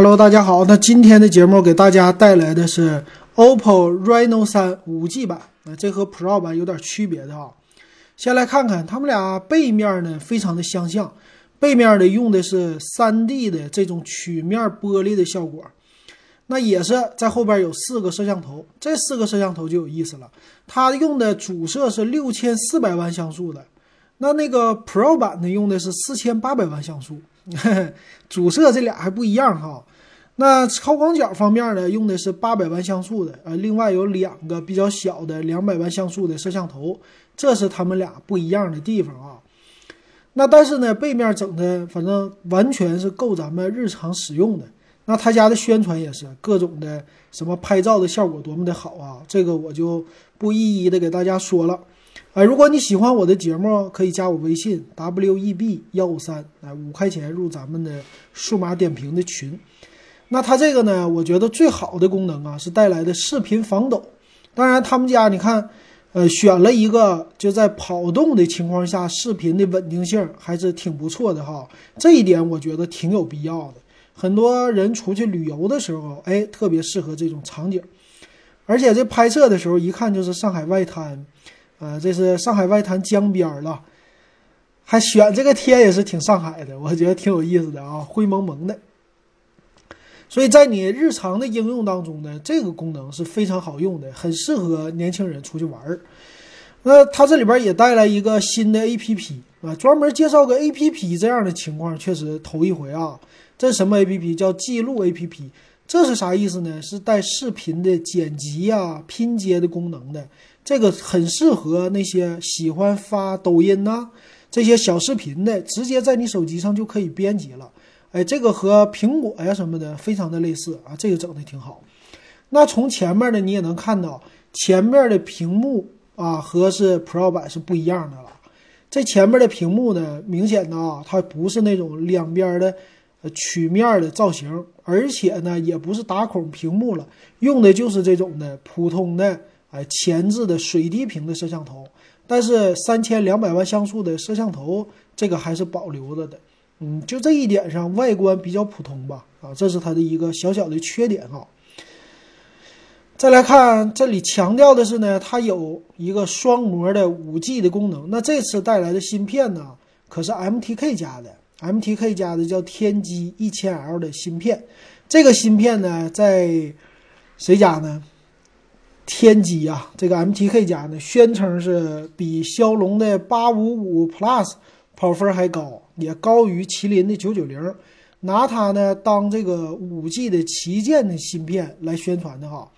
Hello，大家好。那今天的节目给大家带来的是 OPPO Reno 3 5G 版，那这和 Pro 版有点区别的啊。先来看看它们俩背面呢，非常的相像。背面呢用的是 3D 的这种曲面玻璃的效果，那也是在后边有四个摄像头。这四个摄像头就有意思了，它用的主摄是六千四百万像素的，那那个 Pro 版呢用的是四千八百万像素。主摄这俩还不一样哈。那超广角方面呢，用的是八百万像素的，呃，另外有两个比较小的两百万像素的摄像头，这是他们俩不一样的地方啊。那但是呢，背面整的反正完全是够咱们日常使用的。那他家的宣传也是各种的什么拍照的效果多么的好啊，这个我就不一一的给大家说了。哎，如果你喜欢我的节目，可以加我微信 w e b 幺五三，哎，五块钱入咱们的数码点评的群。那它这个呢，我觉得最好的功能啊，是带来的视频防抖。当然，他们家你看，呃，选了一个就在跑动的情况下，视频的稳定性还是挺不错的哈。这一点我觉得挺有必要的。很多人出去旅游的时候，哎，特别适合这种场景。而且这拍摄的时候，一看就是上海外滩，呃，这是上海外滩江边了，还选这个天也是挺上海的，我觉得挺有意思的啊，灰蒙蒙的。所以在你日常的应用当中呢，这个功能是非常好用的，很适合年轻人出去玩儿。那它这里边也带来一个新的 APP 啊，专门介绍个 APP 这样的情况确实头一回啊。这什么 APP？叫记录 APP。这是啥意思呢？是带视频的剪辑啊、拼接的功能的。这个很适合那些喜欢发抖音呐这些小视频的，直接在你手机上就可以编辑了。哎，这个和苹果呀什么的非常的类似啊，这个整的挺好。那从前面的你也能看到，前面的屏幕啊和是 Pro 版是不一样的了。这前面的屏幕呢，明显的啊，它不是那种两边的曲面的造型，而且呢也不是打孔屏幕了，用的就是这种的普通的哎前置的水滴屏的摄像头。但是三千两百万像素的摄像头，这个还是保留着的。嗯，就这一点上，外观比较普通吧，啊，这是它的一个小小的缺点哈。再来看这里强调的是呢，它有一个双模的五 G 的功能。那这次带来的芯片呢，可是 MTK 家的，MTK 家的叫天玑一千 L 的芯片。这个芯片呢，在谁家呢？天玑呀，这个 MTK 家呢，宣称是比骁龙的八五五 Plus 跑分还高。也高于麒麟的九九零，拿它呢当这个五 G 的旗舰的芯片来宣传的哈。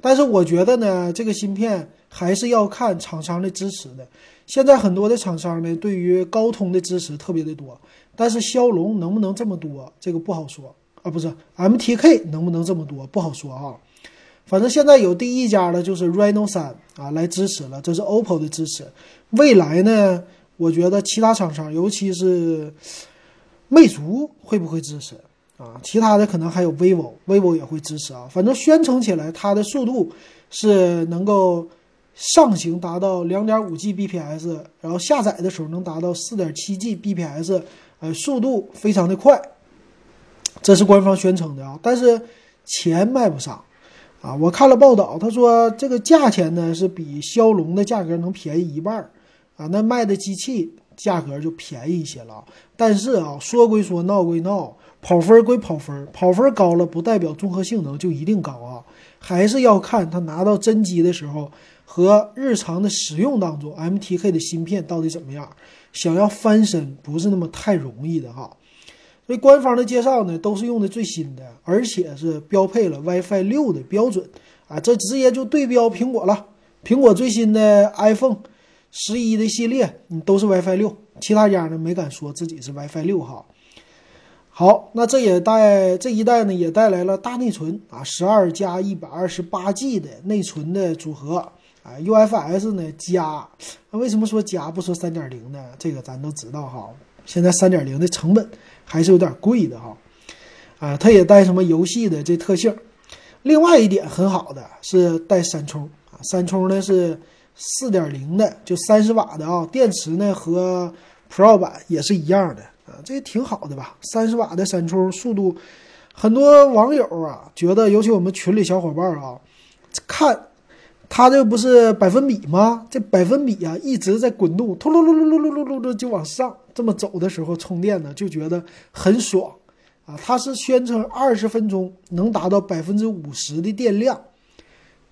但是我觉得呢，这个芯片还是要看厂商的支持的。现在很多的厂商呢，对于高通的支持特别的多，但是骁龙能不能这么多，这个不好说啊。不是 MTK 能不能这么多，不好说啊。反正现在有第一家的就是 Reno 三啊来支持了，这是 OPPO 的支持。未来呢？我觉得其他厂商，尤其是魅族会不会支持啊？其他的可能还有 vivo，vivo 也会支持啊。反正宣称起来，它的速度是能够上行达到两点五 G bps，然后下载的时候能达到四点七 G bps，呃，速度非常的快。这是官方宣称的啊，但是钱卖不上啊。我看了报道，他说这个价钱呢是比骁龙的价格能便宜一半。啊，那卖的机器价格就便宜一些了，但是啊，说归说，闹归闹，跑分归跑分，跑分高了不代表综合性能就一定高啊，还是要看它拿到真机的时候和日常的使用当中，MTK 的芯片到底怎么样。想要翻身不是那么太容易的哈。所以官方的介绍呢，都是用的最新的，而且是标配了 WiFi 六的标准啊，这直接就对标苹果了，苹果最新的 iPhone。十一的系列，你都是 WiFi 六，其他家呢没敢说自己是 WiFi 六哈。好，那这也带这一代呢也带来了大内存啊，十二加一百二十八 G 的内存的组合啊，UFS 呢加，那为什么说加不说三点零呢？这个咱都知道哈，现在三点零的成本还是有点贵的哈。啊，它也带什么游戏的这特性。另外一点很好的是带三充啊，三充呢是。四点零的，就三十瓦的啊、电池呢和 Pro 版也是一样的啊，这也挺好的吧？三十瓦的闪充速度，很多网友啊觉得，尤其我们群里小伙伴啊，看它这不是百分比吗？这百分比啊一直在滚动，突噜噜噜噜噜噜噜噜就往上，这么走的时候充电呢就觉得很爽啊。它是宣称二十分钟能达到百分之五十的电量，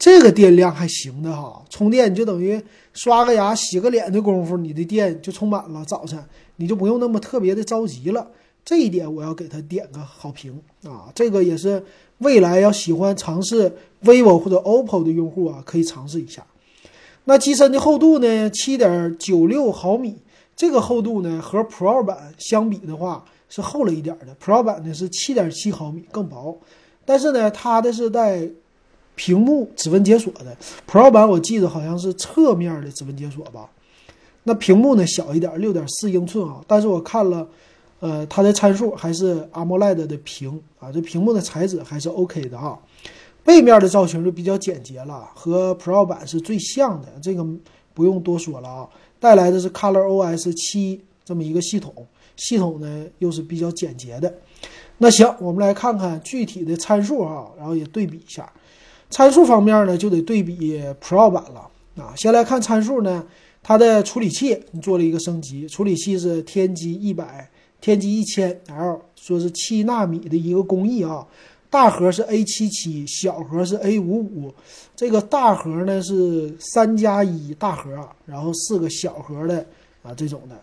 这个电量还行的哈，充电就等于刷个牙、洗个脸的功夫，你的电就充满了。早晨你就不用那么特别的着急了，这一点我要给他点个好评啊！这个也是未来要喜欢尝试 vivo 或者 OPPO 的用户啊，可以尝试一下。那机身的厚度呢，七点九六毫米，这个厚度呢和 Pro 版相比的话是厚了一点的，Pro 版呢是七点七毫米，更薄。但是呢，它的是带。屏幕指纹解锁的 Pro 版，我记得好像是侧面的指纹解锁吧。那屏幕呢小一点，六点四英寸啊。但是我看了，呃，它的参数还是 AMOLED 的屏啊，这屏幕的材质还是 OK 的啊。背面的造型就比较简洁了，和 Pro 版是最像的，这个不用多说了啊。带来的是 ColorOS 七这么一个系统，系统呢又是比较简洁的。那行，我们来看看具体的参数啊，然后也对比一下。参数方面呢，就得对比 Pro 版了啊。先来看参数呢，它的处理器做了一个升级，处理器是天玑一百、天玑一千 L，说是七纳米的一个工艺啊。大核是 A 七七，小核是 A 五五。这个大核呢是三加一大核，然后四个小核的啊这种的。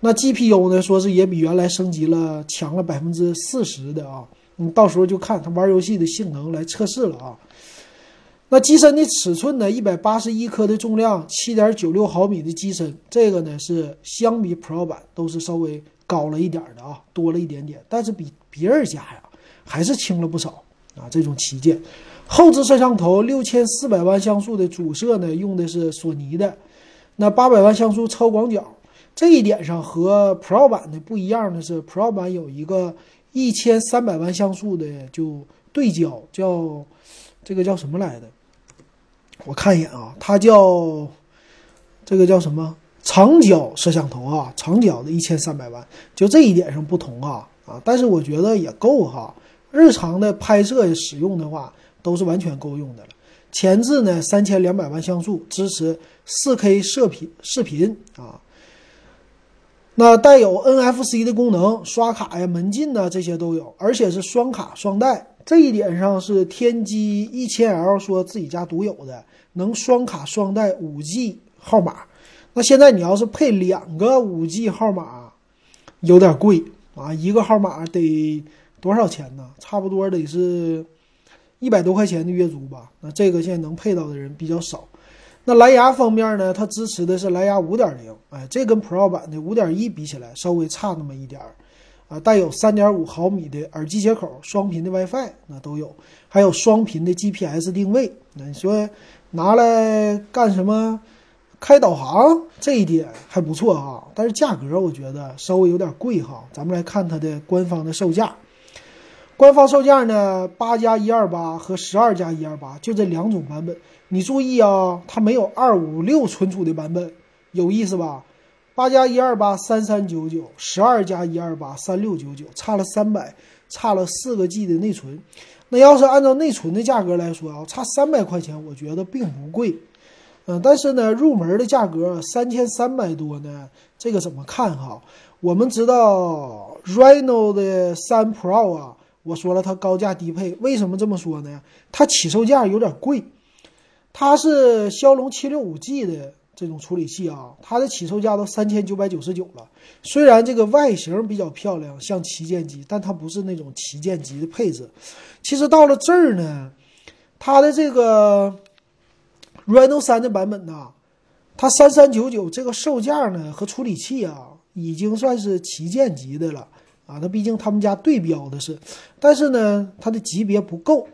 那 GPU 呢，说是也比原来升级了，强了百分之四十的啊。你到时候就看它玩游戏的性能来测试了啊。那机身的尺寸呢？一百八十一克的重量，七点九六毫米的机身，这个呢是相比 Pro 版都是稍微高了一点的啊，多了一点点，但是比别人家呀还是轻了不少啊。这种旗舰后置摄像头六千四百万像素的主摄呢，用的是索尼的，那八百万像素超广角，这一点上和 Pro 版的不一样的是，Pro 版有一个一千三百万像素的就对焦，叫这个叫什么来的？我看一眼啊，它叫这个叫什么长焦摄像头啊？长焦的一千三百万，就这一点上不同啊啊！但是我觉得也够哈，日常的拍摄使用的话都是完全够用的了。前置呢三千两百万像素，支持四 K 射频视频啊。那带有 NFC 的功能，刷卡呀、门禁呐这些都有，而且是双卡双待。这一点上是天玑一千 L 说自己家独有的，能双卡双待五 G 号码。那现在你要是配两个五 G 号码，有点贵啊，一个号码得多少钱呢？差不多得是一百多块钱的月租吧。那这个现在能配到的人比较少。那蓝牙方面呢，它支持的是蓝牙五点零，哎，这跟 Pro 版的五点一比起来，稍微差那么一点儿。啊，带有三点五毫米的耳机接口，双频的 WiFi 那都有，还有双频的 GPS 定位。那你说拿来干什么？开导航这一点还不错哈，但是价格我觉得稍微有点贵哈。咱们来看它的官方的售价，官方售价呢，八加一二八和十二加一二八就这两种版本。你注意啊，它没有二五六存储的版本，有意思吧？八加一二八三三九九，十二加一二八三六九九，差了三百，差了四个 G 的内存。那要是按照内存的价格来说啊，差三百块钱，我觉得并不贵。嗯，但是呢，入门的价格三千三百多呢，这个怎么看哈？我们知道 Reno 的三 Pro 啊，我说了它高价低配，为什么这么说呢？它起售价有点贵，它是骁龙七六五 G 的。这种处理器啊，它的起售价都三千九百九十九了。虽然这个外形比较漂亮，像旗舰机，但它不是那种旗舰级的配置。其实到了这儿呢，它的这个 Reno 三的版本呢，它三三九九这个售价呢和处理器啊，已经算是旗舰级的了啊。它毕竟他们家对标的是，但是呢，它的级别不够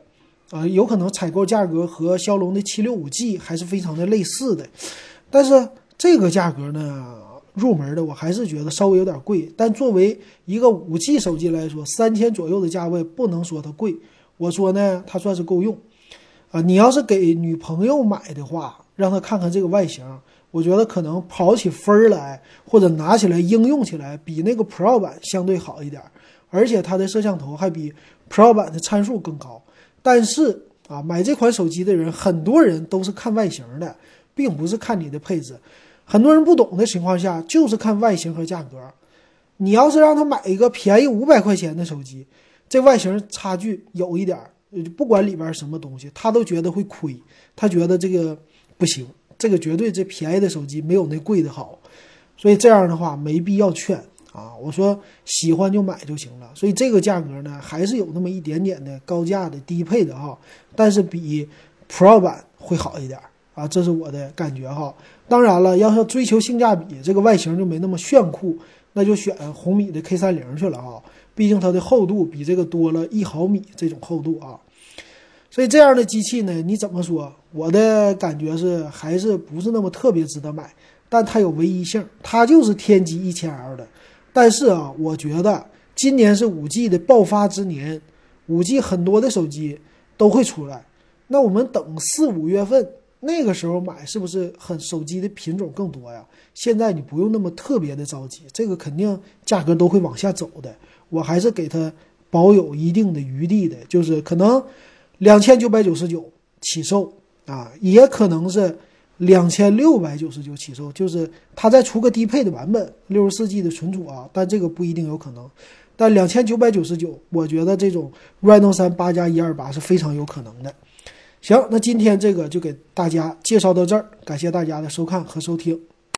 啊，有可能采购价格和骁龙的七六五 G 还是非常的类似的。但是这个价格呢，入门的我还是觉得稍微有点贵。但作为一个五 G 手机来说，三千左右的价位不能说它贵。我说呢，它算是够用。啊，你要是给女朋友买的话，让她看看这个外形，我觉得可能跑起分来，或者拿起来应用起来，比那个 Pro 版相对好一点。而且它的摄像头还比 Pro 版的参数更高。但是啊，买这款手机的人，很多人都是看外形的，并不是看你的配置。很多人不懂的情况下，就是看外形和价格。你要是让他买一个便宜五百块钱的手机，这外形差距有一点儿，不管里边什么东西，他都觉得会亏，他觉得这个不行，这个绝对这便宜的手机没有那贵的好。所以这样的话没必要劝啊！我说喜欢就买就行了。所以这个价格呢，还是有那么一点点的高价的低配的哈，但是比 Pro 版会好一点啊，这是我的感觉哈。当然了，要是追求性价比，这个外形就没那么炫酷，那就选红米的 K 三零去了啊。毕竟它的厚度比这个多了一毫米，这种厚度啊。所以这样的机器呢，你怎么说？我的感觉是还是不是那么特别值得买。但它有唯一性，它就是天玑一千 L 的。但是啊，我觉得今年是五 G 的爆发之年，五 G 很多的手机都会出来。那我们等四五月份那个时候买，是不是很手机的品种更多呀？现在你不用那么特别的着急，这个肯定价格都会往下走的。我还是给它保有一定的余地的，就是可能两千九百九十九起售啊，也可能是。两千六百九十九起售，就是它再出个低配的版本，六十四 G 的存储啊，但这个不一定有可能。但两千九百九十九，我觉得这种 Reno 三八加一二八是非常有可能的。行，那今天这个就给大家介绍到这儿，感谢大家的收看和收听。